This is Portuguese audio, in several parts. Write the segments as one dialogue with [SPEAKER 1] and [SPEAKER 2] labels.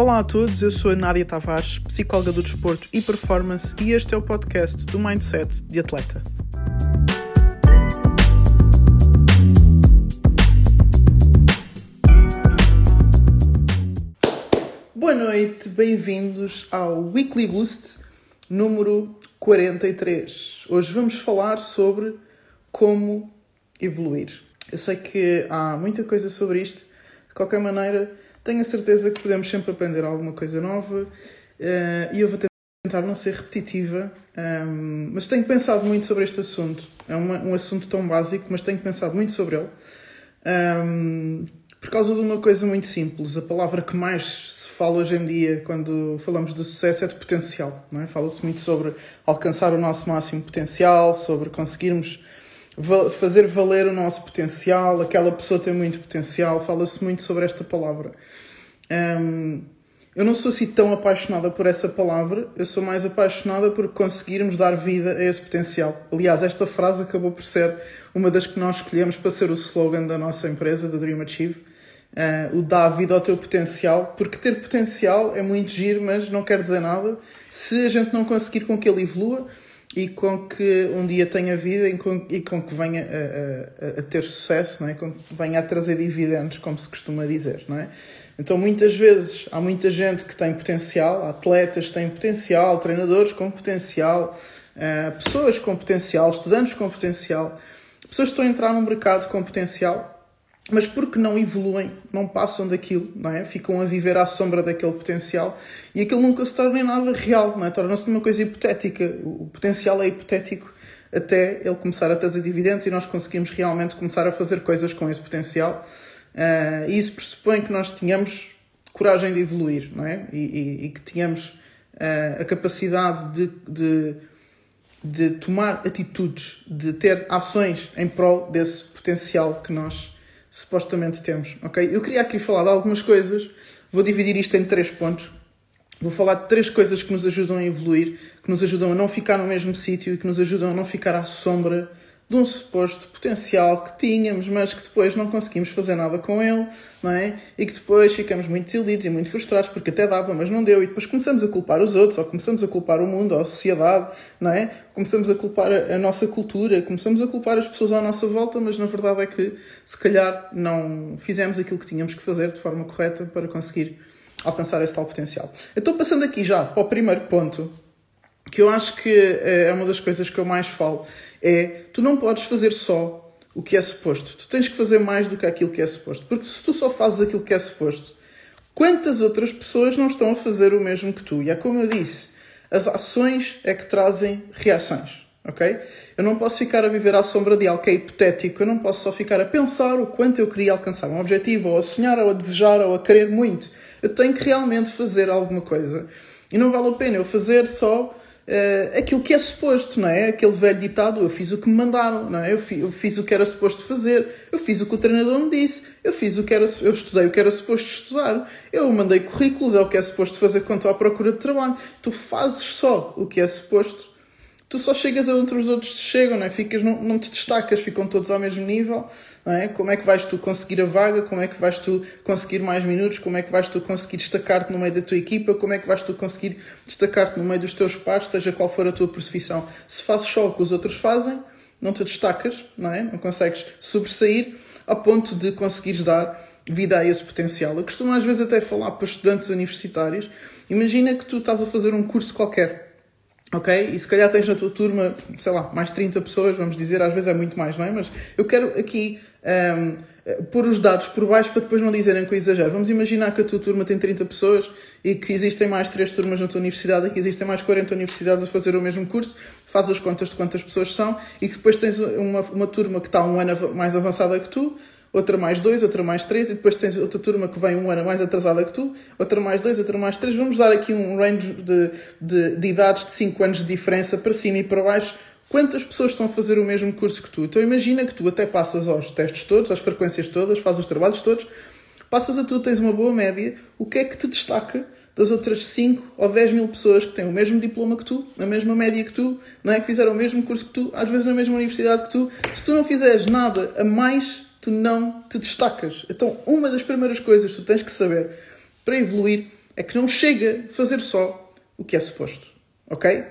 [SPEAKER 1] Olá a todos, eu sou a Nádia Tavares, psicóloga do desporto e performance, e este é o podcast do Mindset de Atleta. Boa noite, bem-vindos ao Weekly Boost número 43. Hoje vamos falar sobre como evoluir. Eu sei que há muita coisa sobre isto, de qualquer maneira tenho a certeza que podemos sempre aprender alguma coisa nova uh, e eu vou tentar não ser repetitiva, um, ehm, mas tenho pensado muito sobre este assunto. É uma, um assunto tão básico, mas tenho pensado muito sobre ele. Um, ehm, por causa de uma coisa muito simples, a palavra que mais se fala hoje em dia quando falamos de sucesso é de potencial. É? Fala-se muito sobre alcançar o nosso máximo potencial, sobre conseguirmos fazer valer o nosso potencial, aquela pessoa tem muito potencial, fala-se muito sobre esta palavra. Um, eu não sou assim tão apaixonada por essa palavra, eu sou mais apaixonada por conseguirmos dar vida a esse potencial. Aliás, esta frase acabou por ser uma das que nós escolhemos para ser o slogan da nossa empresa, da Dream Achieve. Uh, o dá vida ao teu potencial, porque ter potencial é muito giro, mas não quer dizer nada se a gente não conseguir com que ele evolua e com que um dia tenha vida e com, e com que venha a, a, a, ter sucesso, não é? com que venha a trazer dividendos, como se costuma dizer. Não é? Então, muitas vezes, há muita gente que tem potencial, atletas têm potencial, treinadores com potencial, uh, pessoas com potencial, estudantes com potencial, pessoas que estão a entrar num mercado com potencial mas porque não evoluem, não passam daquilo, não é? Ficam a viver à sombra daquele potencial e aquilo nunca se torna em nada real, não é? Torna-se uma coisa hipotética. O potencial é hipotético até ele começar a trazer dividendos e nós conseguimos realmente começar a fazer coisas com esse potencial. Uh, e isso pressupõe que nós tenhamos coragem de evoluir, não é? E, e, e que tenhamos uh, a capacidade de, de, de tomar atitudes, de ter ações em prol desse potencial que nós supostamente temos, ok? Eu queria aqui falar de algumas coisas, vou dividir isto em três pontos. Vou falar de três coisas que nos ajudam a evoluir, que nos ajudam a não ficar no mesmo sítio e que nos ajudam a não ficar à sombra de um suposto potencial que tínhamos, mas que depois não conseguimos fazer nada com ele, não é? E que depois ficamos muito desiludidos e muito frustrados porque até dava, mas não deu, e depois começamos a culpar os outros, ou começamos a culpar o mundo, ou a sociedade, não é? Começamos a culpar a, nossa cultura, começamos a culpar as pessoas à nossa volta, mas na verdade é que se calhar não fizemos aquilo que tínhamos que fazer de forma correta para conseguir alcançar esse tal potencial. Eu estou passando aqui já para o primeiro ponto, que eu acho que eh, é uma das coisas que eu mais falo é tu não podes fazer só o que é suposto. Tu tens que fazer mais do que aquilo que é suposto. Porque se tu só fazes aquilo que é suposto, quantas outras pessoas não estão a fazer o mesmo que tu? E é como eu disse, as ações é que trazem reações. Ok? Eu não posso ficar a viver à sombra de algo que é hipotético, eu não posso só ficar a pensar o quanto eu queria alcançar um objetivo, ou a sonhar, ou a desejar, ou a querer muito. Eu tenho que realmente fazer alguma coisa. E não vale a pena eu fazer só uh, aquilo que é suposto, não é? Aquele velho ditado, eu fiz o que me mandaram, não é? Eu fiz, eu fiz o que era suposto fazer, eu fiz o que o treinador me disse, eu fiz o que era, eu estudei o que era suposto estudar, eu mandei currículos, é o que é suposto fazer quando estou à procura de trabalho. Tu fazes só o que é suposto tu só chegas a onde os outros chegam, não é? Ficas, não, não te destacas, ficam todos ao mesmo nível, não é? Como é que vais tu conseguir a vaga? Como é que vais tu conseguir mais minutos? Como é que vais tu conseguir destacar-te no meio da tua equipa? Como é que vais tu conseguir destacar-te no meio dos teus pares, seja qual for a tua profissão? Se fazes só o que os outros fazem, não te destacas, não é? Não consegues sobressair ao ponto de conseguires dar vida a esse potencial. Eu costumo às vezes até falar para estudantes universitários. Imagina que tu estás a fazer um curso qualquer Ok? E se calhar tens na tua turma, sei lá, mais 30 pessoas, vamos dizer, às vezes é muito mais, não é? Mas eu quero aqui um, pôr os dados por baixo para depois não dizerem que eu exagero. Vamos imaginar que a tua turma tem 30 pessoas e que existem mais 3 turmas na tua universidade e que existem mais 40 universidades a fazer o mesmo curso. Faz as contas de quantas pessoas são e que depois tens uma, uma turma que está um ano mais avançada que tu outra mais dois, outra mais três, e depois tens outra turma que vem um ano mais atrasada que tu, outra mais dois, outra mais três. Vamos dar aqui um range de, de, de idades de 5 anos de diferença para cima e para baixo. Quantas pessoas estão a fazer o mesmo curso que tu? Então imagina que tu até passas aos testes todos, às frequências todas, fazes os trabalhos todos, passas a tu, tens uma boa média, o que é que te destaca das outras 5 ou 10 mil pessoas que têm o mesmo diploma que tu, a mesma média que tu, não é? que fizeram o mesmo curso que tu, às vezes na mesma universidade que tu, se tu não fizeres nada a mais tu não te destacas. Então, uma das primeiras coisas que tu tens que saber para evoluir é que não chega a fazer só o que é suposto. Ok?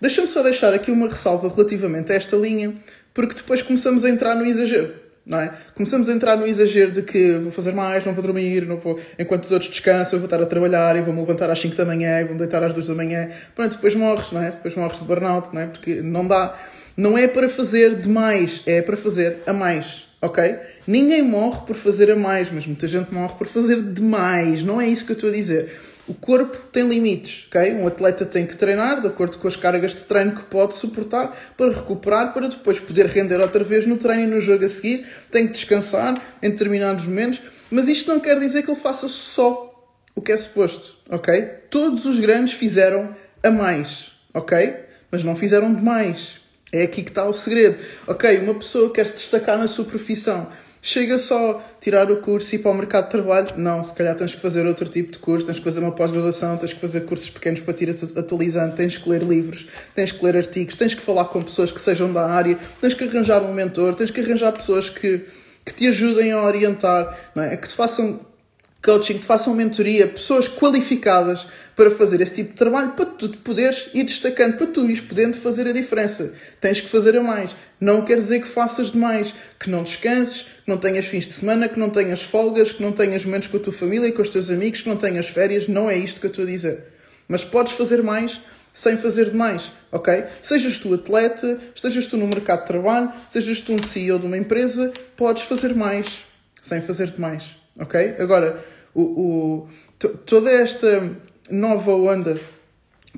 [SPEAKER 1] Deixa-me só deixar aqui uma ressalva relativamente a esta linha, porque depois começamos a entrar no exagero. Não é? Começamos a entrar no exagero de que vou fazer mais, não vou dormir, não vou, enquanto os outros descansam, eu vou estar a trabalhar e vou-me levantar às 5 da manhã e vou-me deitar às 2 da manhã. Pronto, depois morres, não é? Depois morres de burnout, não é? Porque não dá. Não é para fazer demais, é para fazer a mais, ok? Ninguém morre por fazer a mais, mas muita gente morre por fazer demais. Não é isso que eu estou a dizer. O corpo tem limites, ok? Um atleta tem que treinar de acordo com as cargas de treino que pode suportar para recuperar, para depois poder render outra vez no treino e no jogo a seguir. Tem que descansar em determinados momentos, mas isto não quer dizer que ele faça só o que é suposto, ok? Todos os grandes fizeram a mais, ok? Mas não fizeram demais. É aqui que está o segredo. Ok, uma pessoa quer se destacar na sua profissão Chega só tirar o curso e ir para o mercado de trabalho? Não, se calhar tens que fazer outro tipo de curso, tens que fazer uma pós-graduação, tens que fazer cursos pequenos para te ir atualizando, tens que ler livros, tens que ler artigos, tens que falar com pessoas que sejam da área, tens que arranjar um mentor, tens que arranjar pessoas que, que te ajudem a orientar, não é? que te façam coaching, que façam mentoria, pessoas qualificadas para fazer esse tipo de trabalho, para tu te poderes ir destacando, para tu ires podendo fazer a diferença. Tens que fazer a mais. Não quer dizer que faças demais, que não descanses, que não tenhas fins de semana, que não tenhas folgas, que não tenhas momentos com a tua família e com os teus amigos, que não tenhas férias. Não é isto que eu estou a dizer. Mas podes fazer mais sem fazer demais, ok? Sejas tu atleta, estejas tu no mercado de trabalho, sejas tu um CEO de uma empresa, podes fazer mais sem fazer demais, ok? Agora, o, o, toda esta nova onda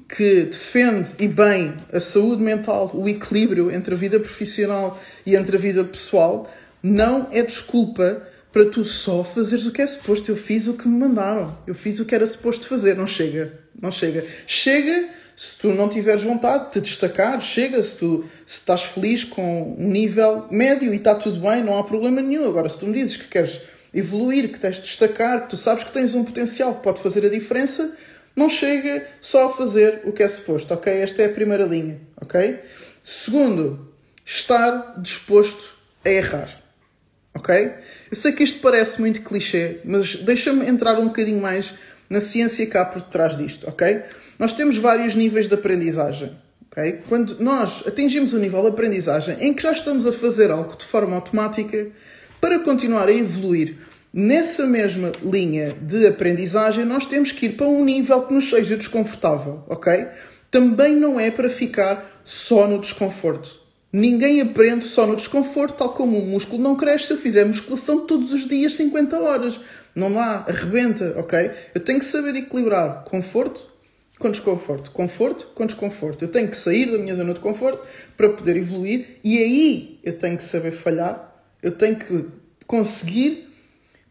[SPEAKER 1] que defende e bem a saúde mental, o equilíbrio entre a vida profissional e entre a vida pessoal, não é desculpa para tu só fazeres o que é suposto. Eu fiz o que me mandaram, eu fiz o que era suposto fazer. Não chega, não chega. Chega se tu não tiveres vontade de te destacar, chega se tu se estás feliz com um nível médio e está tudo bem, não há problema nenhum. Agora, se tu me dizes que queres evoluir, que tens de destacar, que tu sabes que tens um potencial que pode fazer a diferença, não chega só a fazer o que é suposto, ok? Esta é a primeira linha, ok? Segundo, estar disposto a errar, ok? Eu sei que isto parece muito clichê, mas deixa-me entrar um bocadinho mais na ciência cá por trás disto, ok? Nós temos vários níveis de aprendizagem, ok? Quando nós atingimos o nível de aprendizagem em que já estamos a fazer algo de forma automática, para continuar a evoluir nessa mesma linha de aprendizagem, nós temos que ir para um nível que nos seja desconfortável, ok? Também não é para ficar só no desconforto. Ninguém aprende só no desconforto, tal como o músculo não cresce se eu fizer musculação todos os dias 50 horas. Não dá, arrebenta, ok? Eu tenho que saber equilibrar conforto com desconforto, conforto com desconforto. Eu tenho que sair da minha zona de conforto para poder evoluir e aí eu tenho que saber falhar eu tenho que conseguir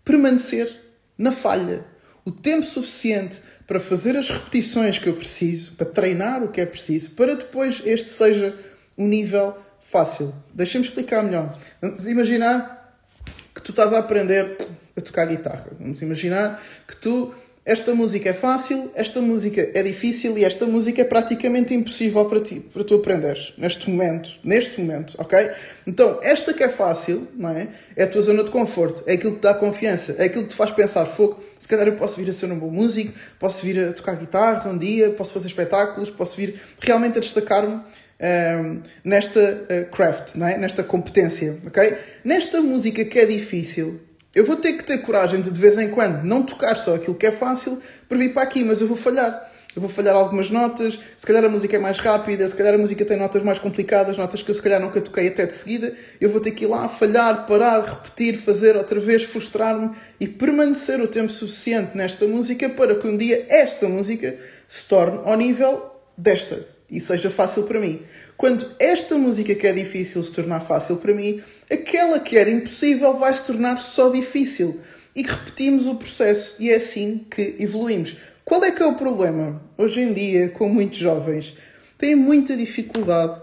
[SPEAKER 1] permanecer na falha o tempo suficiente para fazer as repetições que eu preciso, para treinar o que é preciso, para depois este seja um nível fácil. Deixa-me explicar melhor. Vamos imaginar que tu estás a aprender a tocar guitarra. Vamos imaginar que tu esta música é fácil, esta música é difícil e esta música é praticamente impossível para ti, para tu aprenderes, neste momento, neste momento, ok? Então, esta que é fácil, não é? É a tua zona de conforto, é aquilo que te dá confiança, é aquilo que te faz pensar, fogo, se calhar eu posso vir a ser um bom músico, posso vir a tocar guitarra um dia, posso fazer espetáculos, posso vir realmente a destacar-me um, ehm, nesta uh, craft, não é? nesta competência, ok? Nesta música que é difícil, eu vou ter que ter coragem de, de vez em quando, não tocar só aquilo que é fácil para vir para aqui, mas eu vou falhar. Eu vou falhar algumas notas, se calhar a música é mais rápida, se calhar a música tem notas mais complicadas, notas que eu se calhar nunca toquei até de seguida. Eu vou ter que ir lá, falhar, parar, repetir, fazer outra vez, frustrar-me e permanecer o tempo suficiente nesta música para que um dia esta música se torne ao nível desta e seja fácil para mim. Quando esta música que é difícil se tornar fácil para mim, aquela que era impossível vai se tornar só difícil. E repetimos o processo e é assim que evoluímos. Qual é que é o problema? Hoje em dia, com muitos jovens, têm muita dificuldade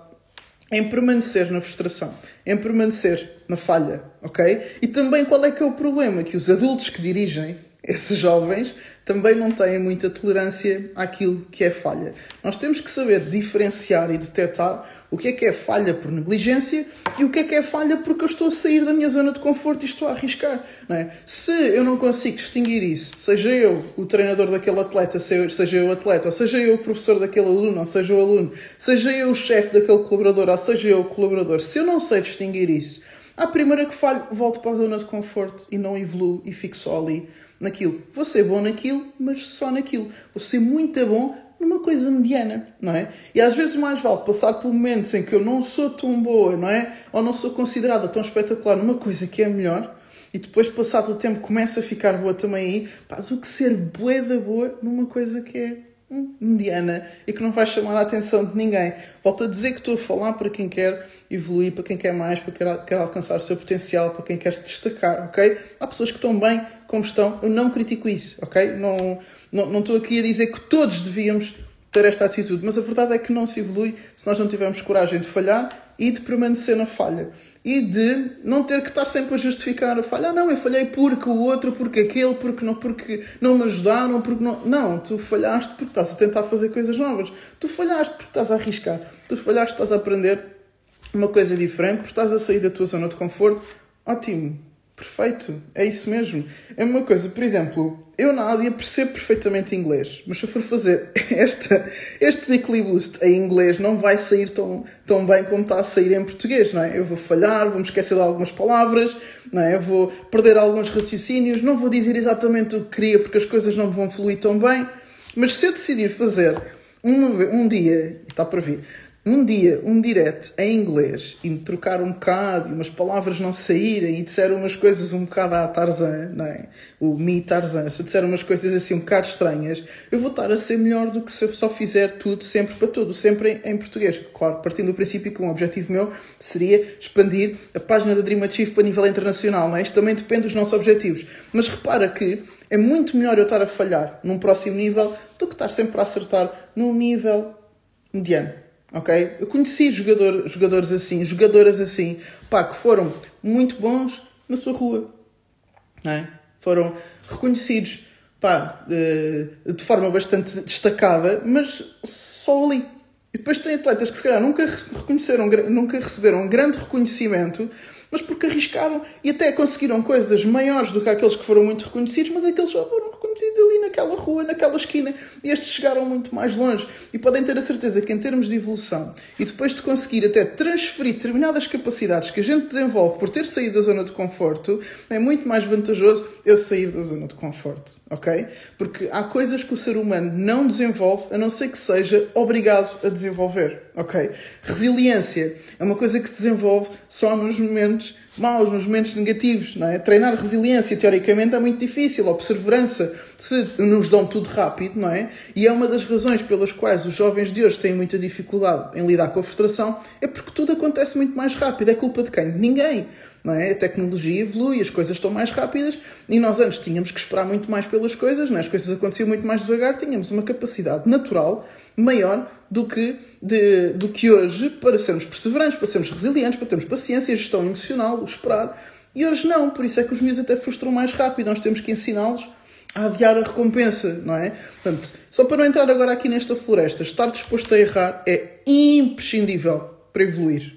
[SPEAKER 1] em permanecer na frustração, em permanecer na falha, ok? E também qual é que é o problema? Que os adultos que dirigem esses jovens também não têm muita tolerância àquilo que é falha. Nós temos que saber diferenciar e detectar o que é que é falha por negligência e o que é que é falha porque eu estou a sair da minha zona de conforto e estou a arriscar. É? Se eu não consigo distinguir isso, seja eu o treinador daquele atleta, seja eu o atleta, ou seja eu o professor daquele aluno, ou seja o aluno, seja eu o chefe daquele colaborador, ou seja eu o colaborador, se eu não sei distinguir isso, à primeira que falho, volto para a zona de conforto e não evoluo e fico só ali naquilo. Vou ser bom naquilo, mas só naquilo. Vou ser muito bom numa coisa mediana, não é? E às vezes mais vale passar por momentos em que eu não sou tão boa, não é? Ou não sou considerada tão espetacular numa coisa que é melhor e depois, passado o tempo, começa a ficar boa também aí, pá, do que ser boa da boa numa coisa que é hum, mediana e que não vai chamar a atenção de ninguém. Volto a dizer que estou a falar para quem quer evoluir, para quem quer mais, para quem quer alcançar o seu potencial, para quem quer se destacar, ok? Há pessoas que estão bem como estão, eu não critico isso, ok? Não, não, não estou aqui a dizer que todos devíamos ter esta atitude, mas a verdade é que não se evolui se nós não tivermos coragem de falhar e de permanecer na falha. E de não ter que estar sempre a justificar a falha. Ah, não, eu falhei porque o outro, porque aquele, porque não, porque não me ajudaram, porque não. Não, tu falhaste porque estás a tentar fazer coisas novas. Tu falhaste porque estás a arriscar. Tu falhaste porque estás a aprender uma coisa diferente, porque estás a sair da tua zona de conforto. Ótimo, Perfeito, é isso mesmo. É uma coisa, por exemplo, eu, Nádia, percebo perfeitamente inglês, mas se eu for fazer esta, este weekly boost em inglês, não vai sair tão, tão bem como está a sair em português, não é? Eu vou falhar, vou me esquecer de algumas palavras, não é? Eu vou perder alguns raciocínios, não vou dizer exatamente o que queria porque as coisas não vão fluir tão bem, mas se eu decidir fazer um, um dia, está para vir, um dia um direct em inglês e me trocar um bocado e umas palavras não saírem e disser umas coisas um bocado à Tarzan, não é? O me Tarzan, se eu disser umas coisas assim um bocado estranhas, eu vou estar a ser melhor do que se eu só fizer tudo sempre para tudo, sempre em, em português. Claro, partindo do princípio que um objetivo meu seria expandir a página da Dream Achieve para nível internacional, não é? Isto também depende dos nossos objetivos. Mas repara que é muito melhor eu estar a falhar num próximo nível do que estar sempre a acertar num nível mediano ok? Eu conheci jogador, jogadores assim, jogadoras assim, pá, que foram muito bons na sua rua, não é? Foram reconhecidos, pá, eh, de forma bastante destacada, mas só ali. E depois tem atletas que se calhar nunca reconheceram, nunca receberam um grande reconhecimento, mas porque arriscaram e até conseguiram coisas maiores do que aqueles que foram muito reconhecidos, mas aqueles só foram reconhecidos ali naquela rua, naquela esquina, e estes chegaram muito mais longe. E podem ter a certeza que, em termos de evolução, e depois de conseguir até transferir determinadas capacidades que a gente desenvolve por ter saído da zona de conforto, é muito mais vantajoso eu sair da zona de conforto, ok? Porque há coisas que o ser humano não desenvolve a não ser que seja obrigado a desenvolver, ok? Resiliência é uma coisa que se desenvolve só nos momentos maus, nos momentos negativos, não é? Treinar resiliência, teoricamente, é muito difícil, ou perseverança, se nos dão tudo rápido, não é? E é uma das razões pelas quais os jovens de hoje têm muita dificuldade em lidar com a frustração, é porque tudo acontece muito mais rápido. É culpa de quem? Ninguém. Não é? A tecnologia evolui, as coisas estão mais rápidas e nós antes tínhamos que esperar muito mais pelas coisas, não é? as coisas aconteciam muito mais devagar, tínhamos uma capacidade natural maior do que, de, do que hoje para sermos perseverantes, para sermos resilientes, para termos paciência, gestão emocional, esperar. E hoje não, por isso é que os miúdos até frustram mais rápido, nós temos que ensiná-los a adiar a recompensa, não é? Portanto, só para não entrar agora aqui nesta floresta, estar disposto a errar é imprescindível para evoluir.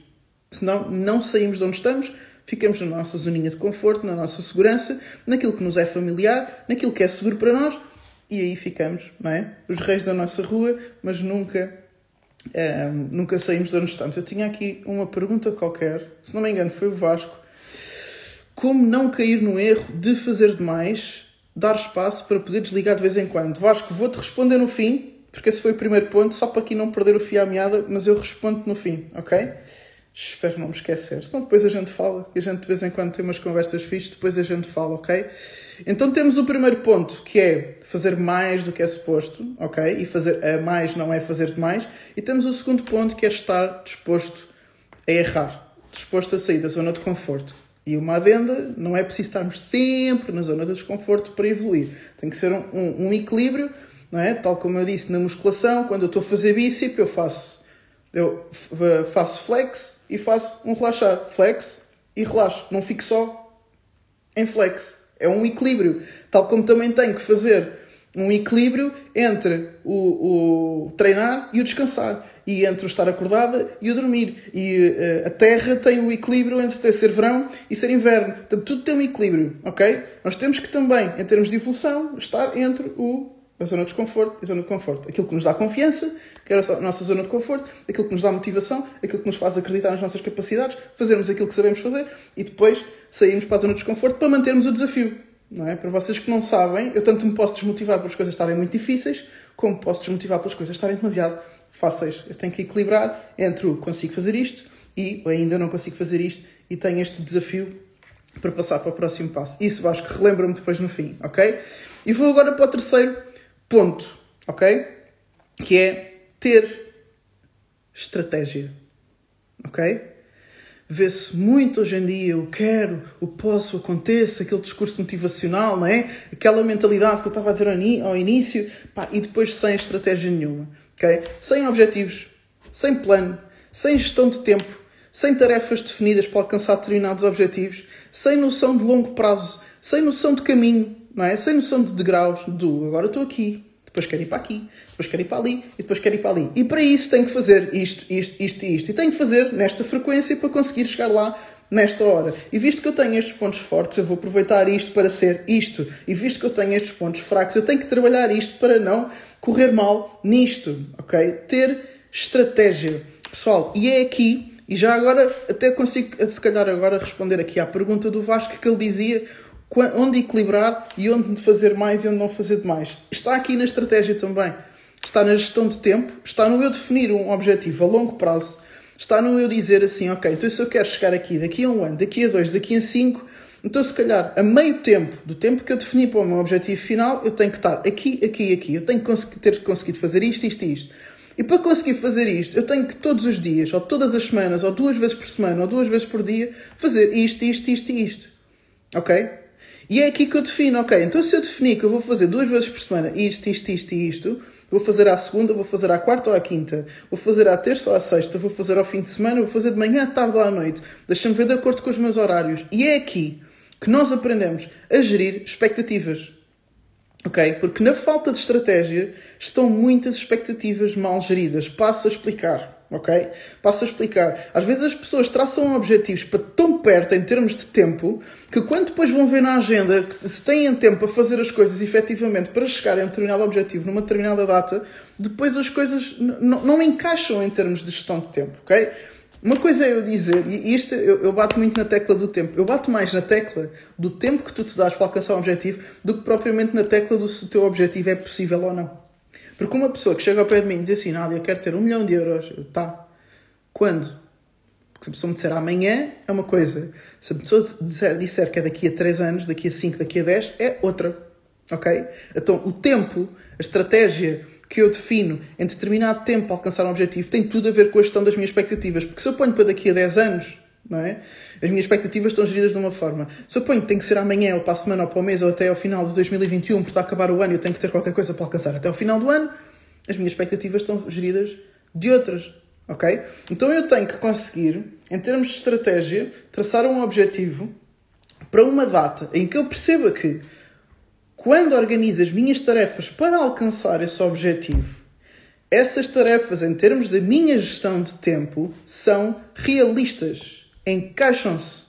[SPEAKER 1] Senão, não saímos de onde estamos, ficamos na nossa zoninha de conforto, na nossa segurança, naquilo que nos é familiar, naquilo que é seguro para nós, e aí ficamos, não é? Os reis da nossa rua, mas nunca, um, ehm, nunca saímos de onde estamos. Eu tinha aqui uma pergunta qualquer, se não me engano foi o Vasco, como não cair no erro de fazer demais, dar espaço para poder desligar de vez em quando? Vasco, vou-te responder no fim, porque esse foi o primeiro ponto, só para aqui não perder o fio à meada, mas eu respondo no fim, ok? Espero não me esquecer. Senão depois a gente fala, a gente de vez em quando tem umas conversas fixas, depois a gente fala, ok? Então temos o primeiro ponto, que é fazer mais do que é suposto, ok? E fazer a mais não é fazer demais. E temos o segundo ponto, que é estar disposto a errar, disposto a sair da zona de conforto. E uma adenda, não é preciso estarmos sempre na zona de desconforto para evoluir. Tem que ser um, um, um equilíbrio, não é? Tal como eu disse na musculação, quando eu estou a fazer bíceps, eu faço, eu faço flex, e faço um relaxar. Flex e relaxo. Não fico só em flex. É um equilíbrio. Tal como também tenho que fazer Um equilíbrio entre o, o treinar e o descansar. E entre o estar acordada e o dormir. E uh, a Terra tem o equilíbrio entre ser verão e ser inverno. Tudo tem um equilíbrio, ok? Nós temos que também, em termos de evolução, estar entre o, a zona de desconforto a zona de conforto. Aquilo que nos dá confiança, que é a nossa zona de conforto, aquilo que nos dá motivação, aquilo que nos faz acreditar nas nossas capacidades, fazermos aquilo que sabemos fazer e depois sairmos para a zona de desconforto para mantermos o desafio. Não é? Para vocês que não sabem, eu tanto me posso desmotivar pelas coisas estarem muito difíceis, como posso desmotivar pelas coisas estarem demasiado fáceis. Eu tenho que equilibrar entre o consigo fazer isto e ainda não consigo fazer isto e tenho este desafio para passar para o próximo passo. Isso que relembra-me depois no fim, ok? E vou agora para o terceiro ponto, ok? Que é ter estratégia, ok? vê-se muito hoje em dia o quero, o posso, aconteça, aquele discurso motivacional, não é? Aquela mentalidade que eu estava a dizer ao início, pá, e depois sem estratégia nenhuma, ok? Sem objetivos, sem plano, sem gestão de tempo, sem tarefas definidas para alcançar determinados objetivos, sem noção de longo prazo, sem noção de caminho, não é? Sem noção de degraus, do agora estou aqui, depois quero ir para aqui, depois quero ir para ali e depois quero ir para ali. E para isso tenho que fazer isto, isto, isto e isto. E tenho que fazer nesta frequência para conseguir chegar lá nesta hora. E visto que eu tenho estes pontos fortes, eu vou aproveitar isto para ser isto. E visto que eu tenho estes pontos fracos, eu tenho que trabalhar isto para não correr mal nisto, ok? Ter estratégia. Pessoal, e é aqui, e já agora até consigo, se calhar agora, responder aqui à pergunta do Vasco que ele dizia onde equilibrar e onde fazer mais e onde não fazer demais. Está aqui na estratégia também. Está na gestão de tempo, está no eu definir um objetivo a longo prazo, está no eu dizer assim, ok, então se eu quero chegar aqui daqui a um ano, daqui a dois, daqui a cinco, então se calhar a meio tempo do tempo que eu defini para o meu objetivo final, eu tenho que estar aqui, aqui e aqui. Eu tenho que ter conseguido fazer isto, isto e isto. E para conseguir fazer isto, eu tenho que todos os dias, ou todas as semanas, ou duas vezes por semana, ou duas vezes por dia, fazer isto, isto, isto e isto. Ok? E é aqui que eu defino, ok, então se eu definir que eu vou fazer duas vezes por semana isto, isto, isto e isto, vou fazer à segunda, vou fazer à quarta ou à quinta, vou fazer à terça ou à sexta, vou fazer ao fim de semana, vou fazer de manhã, à tarde ou à noite, deixa-me ver de acordo com os meus horários. E é aqui que nós aprendemos a gerir expectativas. Ok? Porque na falta de estratégia estão muitas expectativas mal geridas. Passo a explicar ok? Passo a explicar. Às vezes as pessoas traçam objetivos para tão perto em termos de tempo que quando depois vão ver na agenda que se têm tempo para fazer as coisas efetivamente para chegar a um determinado objetivo numa determinada data, depois as coisas não encaixam em termos de gestão de tempo, ok? Uma coisa é eu dizer, e isto eu, eu, bato muito na tecla do tempo, eu bato mais na tecla do tempo que tu te dás para alcançar um objetivo do que propriamente na tecla do se o teu objetivo é possível ou não. Porque uma pessoa que chega ao pé de mim e diz assim, Nádia, eu quero ter um milhão de euros, eu, tá. Quando? Porque se a pessoa me disser amanhã, é uma coisa. Se a pessoa disser, disser que é daqui a 3 anos, daqui a 5, daqui a 10, é outra. Ok? Então, o tempo, a estratégia que eu defino em determinado tempo para alcançar um objetivo tem tudo a ver com a gestão das minhas expectativas. Porque se eu ponho para daqui a 10 anos, não é? As minhas expectativas estão geridas de uma forma. Se eu ponho que tem que ser amanhã, ou para a semana, ou para o mês, ou até ao final de 2021, porque está a acabar o ano e eu tenho que ter qualquer coisa para alcançar até ao final do ano, as minhas expectativas estão geridas de outras. Ok? Então eu tenho que conseguir, em termos de estratégia, traçar um objetivo para uma data em que eu perceba que quando organizo as minhas tarefas para alcançar esse objetivo, essas tarefas, em termos da minha gestão de tempo, são realistas encaixam-se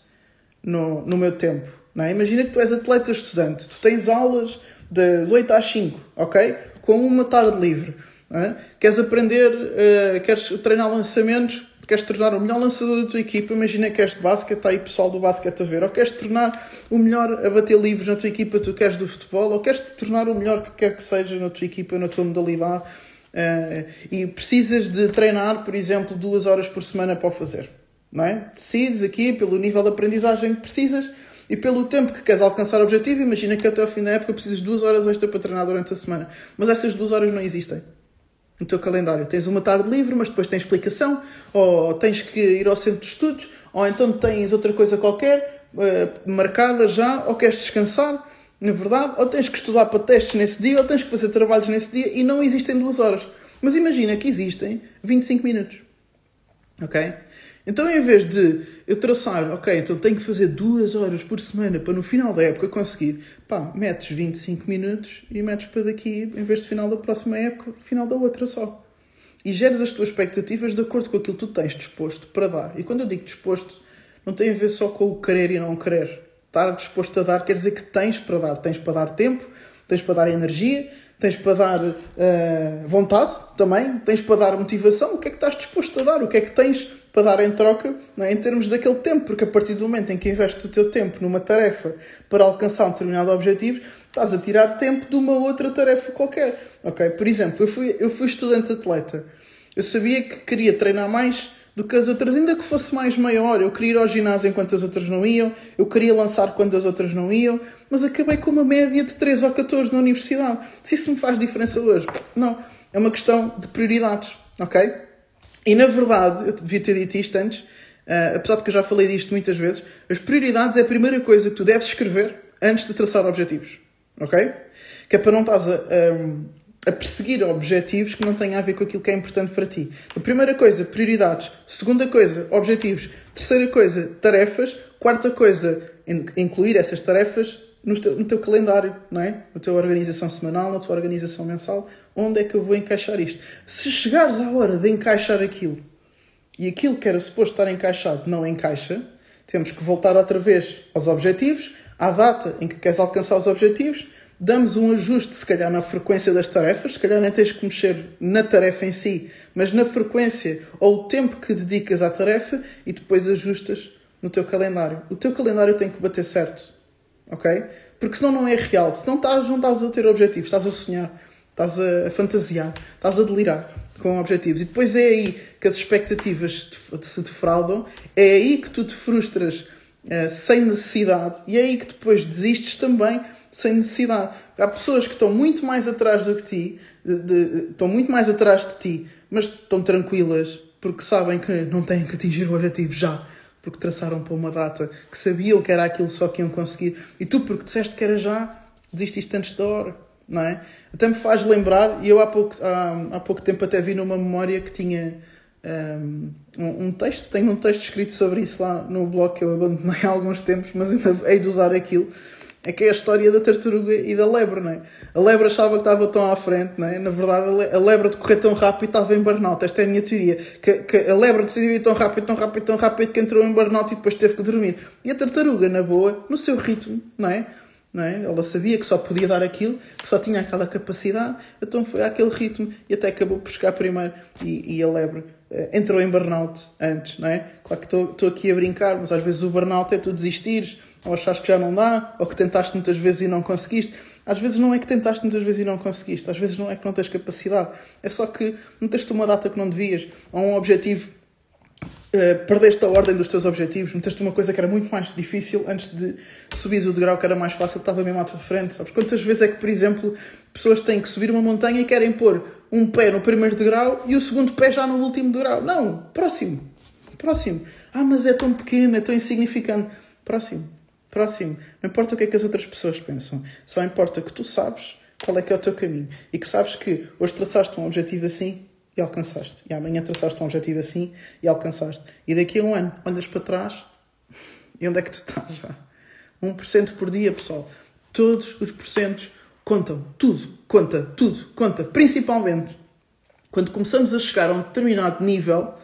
[SPEAKER 1] no, no meu tempo. Não é? Imagina que tu és atleta estudante, tu tens aulas das 8 às 5, ok? Com uma tarde livre. É? Queres aprender, uh, queres treinar lançamentos, queres tornar o melhor lançador da tua equipa, imagina que és de basquete, está aí pessoal do basquete a ver, ou queres tornar o melhor a bater livros na tua equipa, tu queres do futebol, ou queres te tornar o melhor que quer que seja na tua equipa, na tua modalidade, uh, e precisas de treinar, por exemplo, duas horas por semana para o fazer não é? Decides aqui pelo nível de aprendizagem que precisas e pelo tempo que queres alcançar o objetivo. Imagina que até ao fim da época precisas de duas horas extra para treinar durante a semana. Mas essas duas horas não existem no teu calendário. Tens uma tarde livre, mas depois tens explicação, ou tens que ir ao centro de estudos, ou então tens outra coisa qualquer uh, marcada já, ou queres descansar, na verdade, ou tens que estudar para testes nesse dia, ou tens que fazer trabalhos nesse dia, e não existem duas horas. Mas imagina que existem 25 minutos. Ok? Então, em vez de eu traçar, ok, então tenho que fazer duas horas por semana para no final da época conseguir, pá, metes 25 minutos e metes para daqui, em vez de final da próxima época, final da outra só. E geres as tuas expectativas de acordo com aquilo que tu tens disposto para dar. E quando eu digo disposto, não tem a ver só com o querer e não querer. Estar disposto a dar quer dizer que tens para dar. Tens para dar tempo, tens para dar energia, tens para dar uh, vontade também, tens para dar motivação. O que é que estás disposto a dar? O que é que tens para dar em troca é? em termos daquele tempo? Porque a partir do momento em que investes o teu tempo numa tarefa para alcançar um determinado objetivo, estás a tirar tempo de uma outra tarefa qualquer. Okay? Por exemplo, eu fui, eu fui estudante atleta. Eu sabia que queria treinar mais do que as outras, ainda que fosse mais maior. Eu queria ir ao ginásio enquanto as outras não iam, eu queria lançar quando as outras não iam, mas acabei com uma média de 3 ou 14 na universidade. Se isso me faz diferença hoje? Não. É uma questão de prioridades, ok? E na verdade, eu devia ter dito isto antes, uh, apesar de que eu já falei disto muitas vezes, as prioridades é a primeira coisa que tu deves escrever antes de traçar objetivos, ok? Que é para não estás a. Um, a perseguir objetivos que não têm a ver com aquilo que é importante para ti. A primeira coisa, prioridades. Segunda coisa, objetivos. Terceira coisa, tarefas. Quarta coisa, incluir essas tarefas no teu, no teu calendário, não é? Na tua organização semanal, na tua organização mensal. Onde é que eu vou encaixar isto? Se chegares à hora de encaixar aquilo e aquilo que era suposto estar encaixado não encaixa, temos que voltar outra vez aos objetivos, à data em que queres alcançar os objetivos damos um ajuste, se calhar, na frequência das tarefas, se calhar nem tens que mexer na tarefa em si, mas na frequência ou o tempo que dedicas à tarefa e depois ajustas no teu calendário. O teu calendário tem que bater certo, ok? Porque senão não é real. Se não estás, não estás a ter objetivos, estás a sonhar, estás a fantasiar, estás a delirar com objetivos. E depois é aí que as expectativas se defraudam, é aí que tu te frustras uh, sem necessidade e é aí que depois desistes também sem necessidade. Há pessoas que estão muito mais atrás do que ti, de, de, estão muito mais atrás de ti, mas estão tranquilas porque sabem que não têm que atingir o objetivo já, porque traçaram para uma data que sabiam que era aquilo só que iam conseguir, e tu, porque disseste que era já, desististe antes da hora, não é? Até me faz lembrar, e eu há pouco, há, há pouco tempo até vi numa memória que tinha um, um texto, tenho um texto escrito sobre isso lá no blog que eu abandonei há alguns tempos, mas ainda hei de usar aquilo é que é a história da tartaruga e da lebre, não é? A lebre achava que estava tão à frente, não é? Na verdade, a lebre de correr tão rápido estava em burnout. Esta é a minha teoria. Que, que a lebre decidiu ir tão rápido, tão rápido, tão rápido que entrou em burnout e depois teve que dormir. E a tartaruga, na boa, no seu ritmo, não é? Não é? Ela sabia que só podia dar aquilo, que só tinha aquela capacidade, então foi àquele ritmo e até acabou por chegar primeiro. E, e a lebre uh, entrou em burnout antes, não é? Claro que estou aqui a brincar, mas às vezes o burnout é tu desistires ou achaste que já não dá, ou que tentaste muitas vezes e não conseguiste. Às vezes não é que tentaste muitas vezes e não conseguiste, às vezes não é que não tens capacidade, é só que tens uma data que não devias, ou um objetivo, uh, perdeste a ordem dos teus objetivos, meteste uma coisa que era muito mais difícil antes de subir o degrau que era mais fácil, que estava mesmo à tua frente. Sabes quantas vezes é que, por exemplo, pessoas têm que subir uma montanha e querem pôr um pé no primeiro degrau e o segundo pé já no último degrau? Não, próximo, próximo. Ah, mas é tão pequeno, é tão insignificante. Próximo. Próximo. Não importa o que é que as outras pessoas pensam. Só importa que tu sabes qual é que é o teu caminho. E que sabes que hoje traçaste um objetivo assim e alcançaste. E amanhã traçaste um objetivo assim e alcançaste. E daqui a um ano olhas para trás e onde é que tu estás já? 1% por dia, pessoal. Todos os porcentos contam. Tudo conta. Tudo conta. Principalmente quando começamos a chegar a um determinado nível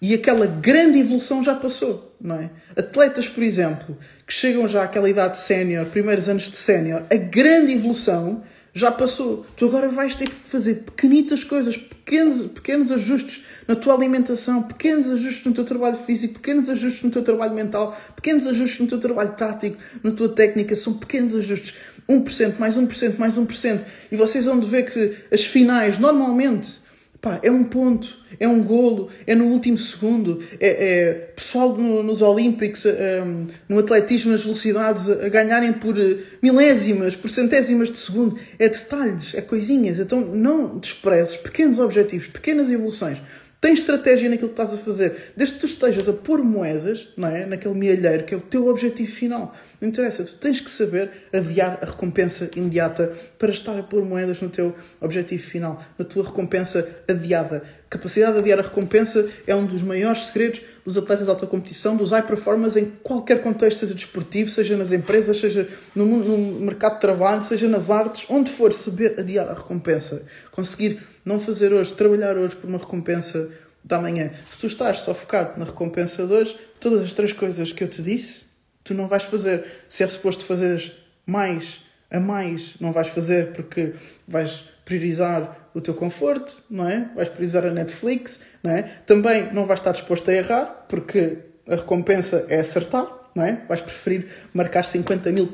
[SPEAKER 1] e aquela grande evolução já passou, não é? Atletas, por exemplo, que chegam já àquela idade sénior, primeiros anos de sénior, a grande evolução já passou. Tu agora vais ter que fazer pequenitas coisas, pequenos, pequenos ajustes na tua alimentação, pequenos ajustes no teu trabalho físico, pequenos ajustes no teu trabalho mental, pequenos ajustes no teu trabalho tático, na tua técnica. São pequenos ajustes. 1%, mais 1%, mais 1%. E vocês vão ver que as finais, normalmente, Pá, é um ponto, é um golo, é no último segundo. É, é pessoal no, nos Olímpicos, um, no atletismo, nas velocidades, a ganharem por eh, milésimas, por centésimas de segundo. É detalhes, é coisinhas. Então não desprezes pequenos objetivos, pequenas evoluções. Tens estratégia naquilo que estás a fazer. Desde que tu estejas a pôr moedas, não é? Naquele mielheiro que é o teu objetivo final. Não interessa, tu tens que saber adiar a recompensa imediata para estar a pôr moedas no teu objetivo final, na tua recompensa adiada. Capacidade de adiar a recompensa é um dos maiores segredos dos atletas de alta competição, dos high performers em qualquer contexto, seja desportivo, seja nas empresas, seja no, no mercado de trabalho, seja nas artes, onde for, saber adiar a recompensa. Conseguir não fazer hoje, trabalhar hoje por uma recompensa da manhã. Se tu estás só focado na recompensa de hoje, todas as três coisas que eu te disse, tu não vais fazer. Se é suposto fazeres mais a mais, não vais fazer porque vais priorizar o teu conforto, não é? Vais priorizar a Netflix, não é? Também não vais estar disposto a errar, porque a recompensa é acertar, não é? Vais preferir marcar 50 mil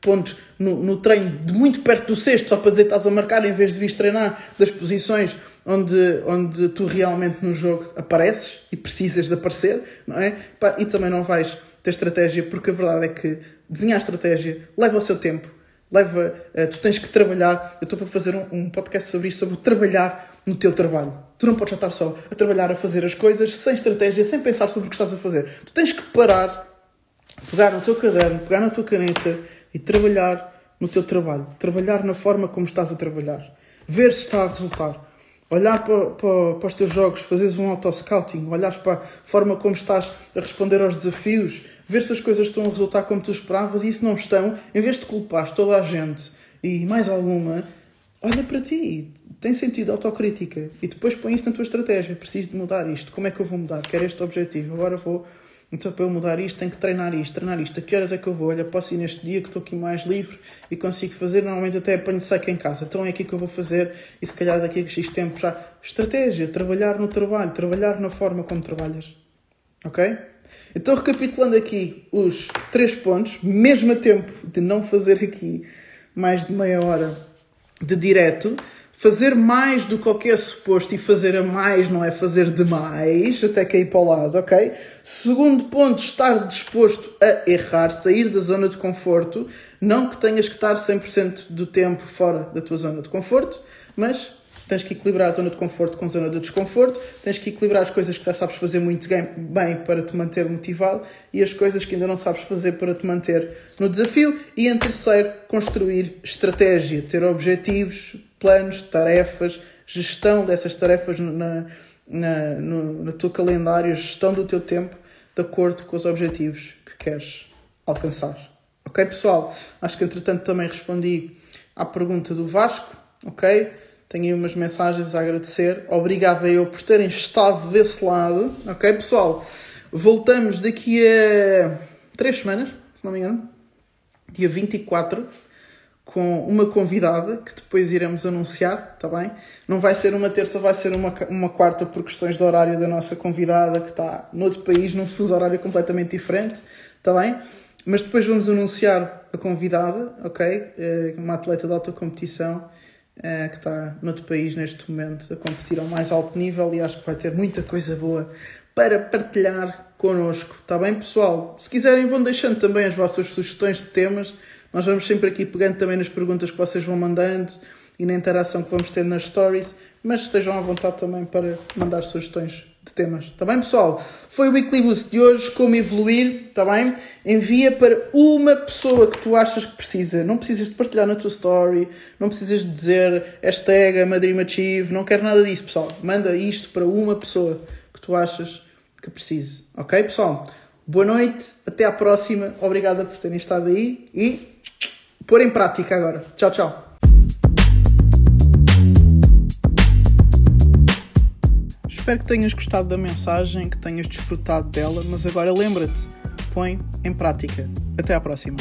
[SPEAKER 1] pontos no, no treino de muito perto do sexto, só para dizer que estás a marcar, em vez de vir treinar das posições onde, onde tu realmente no jogo apareces e precisas de aparecer, não é? E também não vais ter estratégia, porque a verdade é que desenhar estratégia leva o seu tempo, leva, uh, tu tens que trabalhar. Eu estou para fazer um, um, podcast sobre isso, sobre trabalhar no teu trabalho. Tu não podes estar só a trabalhar, a fazer as coisas sem estratégia, sem pensar sobre o que estás a fazer. Tu tens que parar, pegar no teu caderno, pegar na tua caneta e trabalhar no teu trabalho. Trabalhar na forma como estás a trabalhar. Ver se está a resultar olhar para, para, para, os teus jogos, fazeres um auto-scouting, olhares para a forma como estás a responder aos desafios, ver se as coisas estão a resultar como tu esperavas e se não estão, em vez de culpar toda a gente e mais alguma, olha para ti, tem sentido autocrítica e depois põe isso na tua estratégia. Preciso de mudar isto. Como é que eu vou mudar? Quero este objetivo. Agora vou então, para eu mudar isto, tenho que treinar isto, treinar isto. A que horas é que eu vou? Olha, posso ir neste dia que estou aqui mais livre e consigo fazer. Normalmente até apanho seca em casa. Então é aqui que eu vou fazer e se calhar daqui a X tempo já. Estratégia, trabalhar no trabalho, trabalhar na forma como trabalhas. Ok? Então, recapitulando aqui os três pontos, mesmo a tempo de não fazer aqui mais de meia hora de direto, fazer mais do que o que é suposto e fazer a mais não é fazer demais, até cair para o lado, ok? Segundo ponto, estar disposto a errar, sair da zona de conforto. Não que tenhas que estar 100% do tempo fora da tua zona de conforto, mas tens que equilibrar a zona de conforto com a zona de desconforto, tens que equilibrar as coisas que já sabes fazer muito bem para te manter motivado e as coisas que ainda não sabes fazer para te manter no desafio. E em terceiro, construir estratégia, ter objetivos, planos, tarefas, gestão dessas tarefas na, na, no, no teu calendário, gestão do teu tempo de acordo com os objetivos que queres alcançar. Ok, pessoal? Acho que entretanto também respondi à pergunta do Vasco. Ok? Tenho aí umas mensagens a agradecer. Obrigado a eu por terem estado desse lado. Ok, pessoal? Voltamos daqui a três semanas, se não me engano. Dia 24 com uma convidada que depois iremos anunciar, está bem? Não vai ser uma terça, vai ser uma, uma quarta por questões de horário da nossa convidada que está noutro país, num fuso horário completamente diferente, está bem? Mas depois vamos anunciar a convidada, ok? É uma atleta de alta competição que está noutro país neste momento a competir ao mais alto nível e acho que vai ter muita coisa boa para partilhar connosco, está bem, pessoal? Se quiserem, vão deixando também as vossas sugestões de temas. Nós vamos sempre aqui pegando também nas perguntas que vocês vão mandando e na interação que vamos ter nas stories, mas estejam à vontade também para mandar sugestões de temas. Está bem, pessoal? Foi o Weekly Boost de hoje, como evoluir, está bem? Envia para uma pessoa que tu achas que precisa. Não precisas de partilhar na tua story, não precisas de dizer hashtag Achieve, não quero nada disso, pessoal. Manda isto para uma pessoa que tu achas que precise. Ok, pessoal? Boa noite, até à próxima. Obrigada por terem estado aí e pôr em prática agora. Tchau, tchau. Espero que tenhas gostado da mensagem, que tenhas desfrutado dela, mas agora lembra-te, põe em prática. Até à próxima.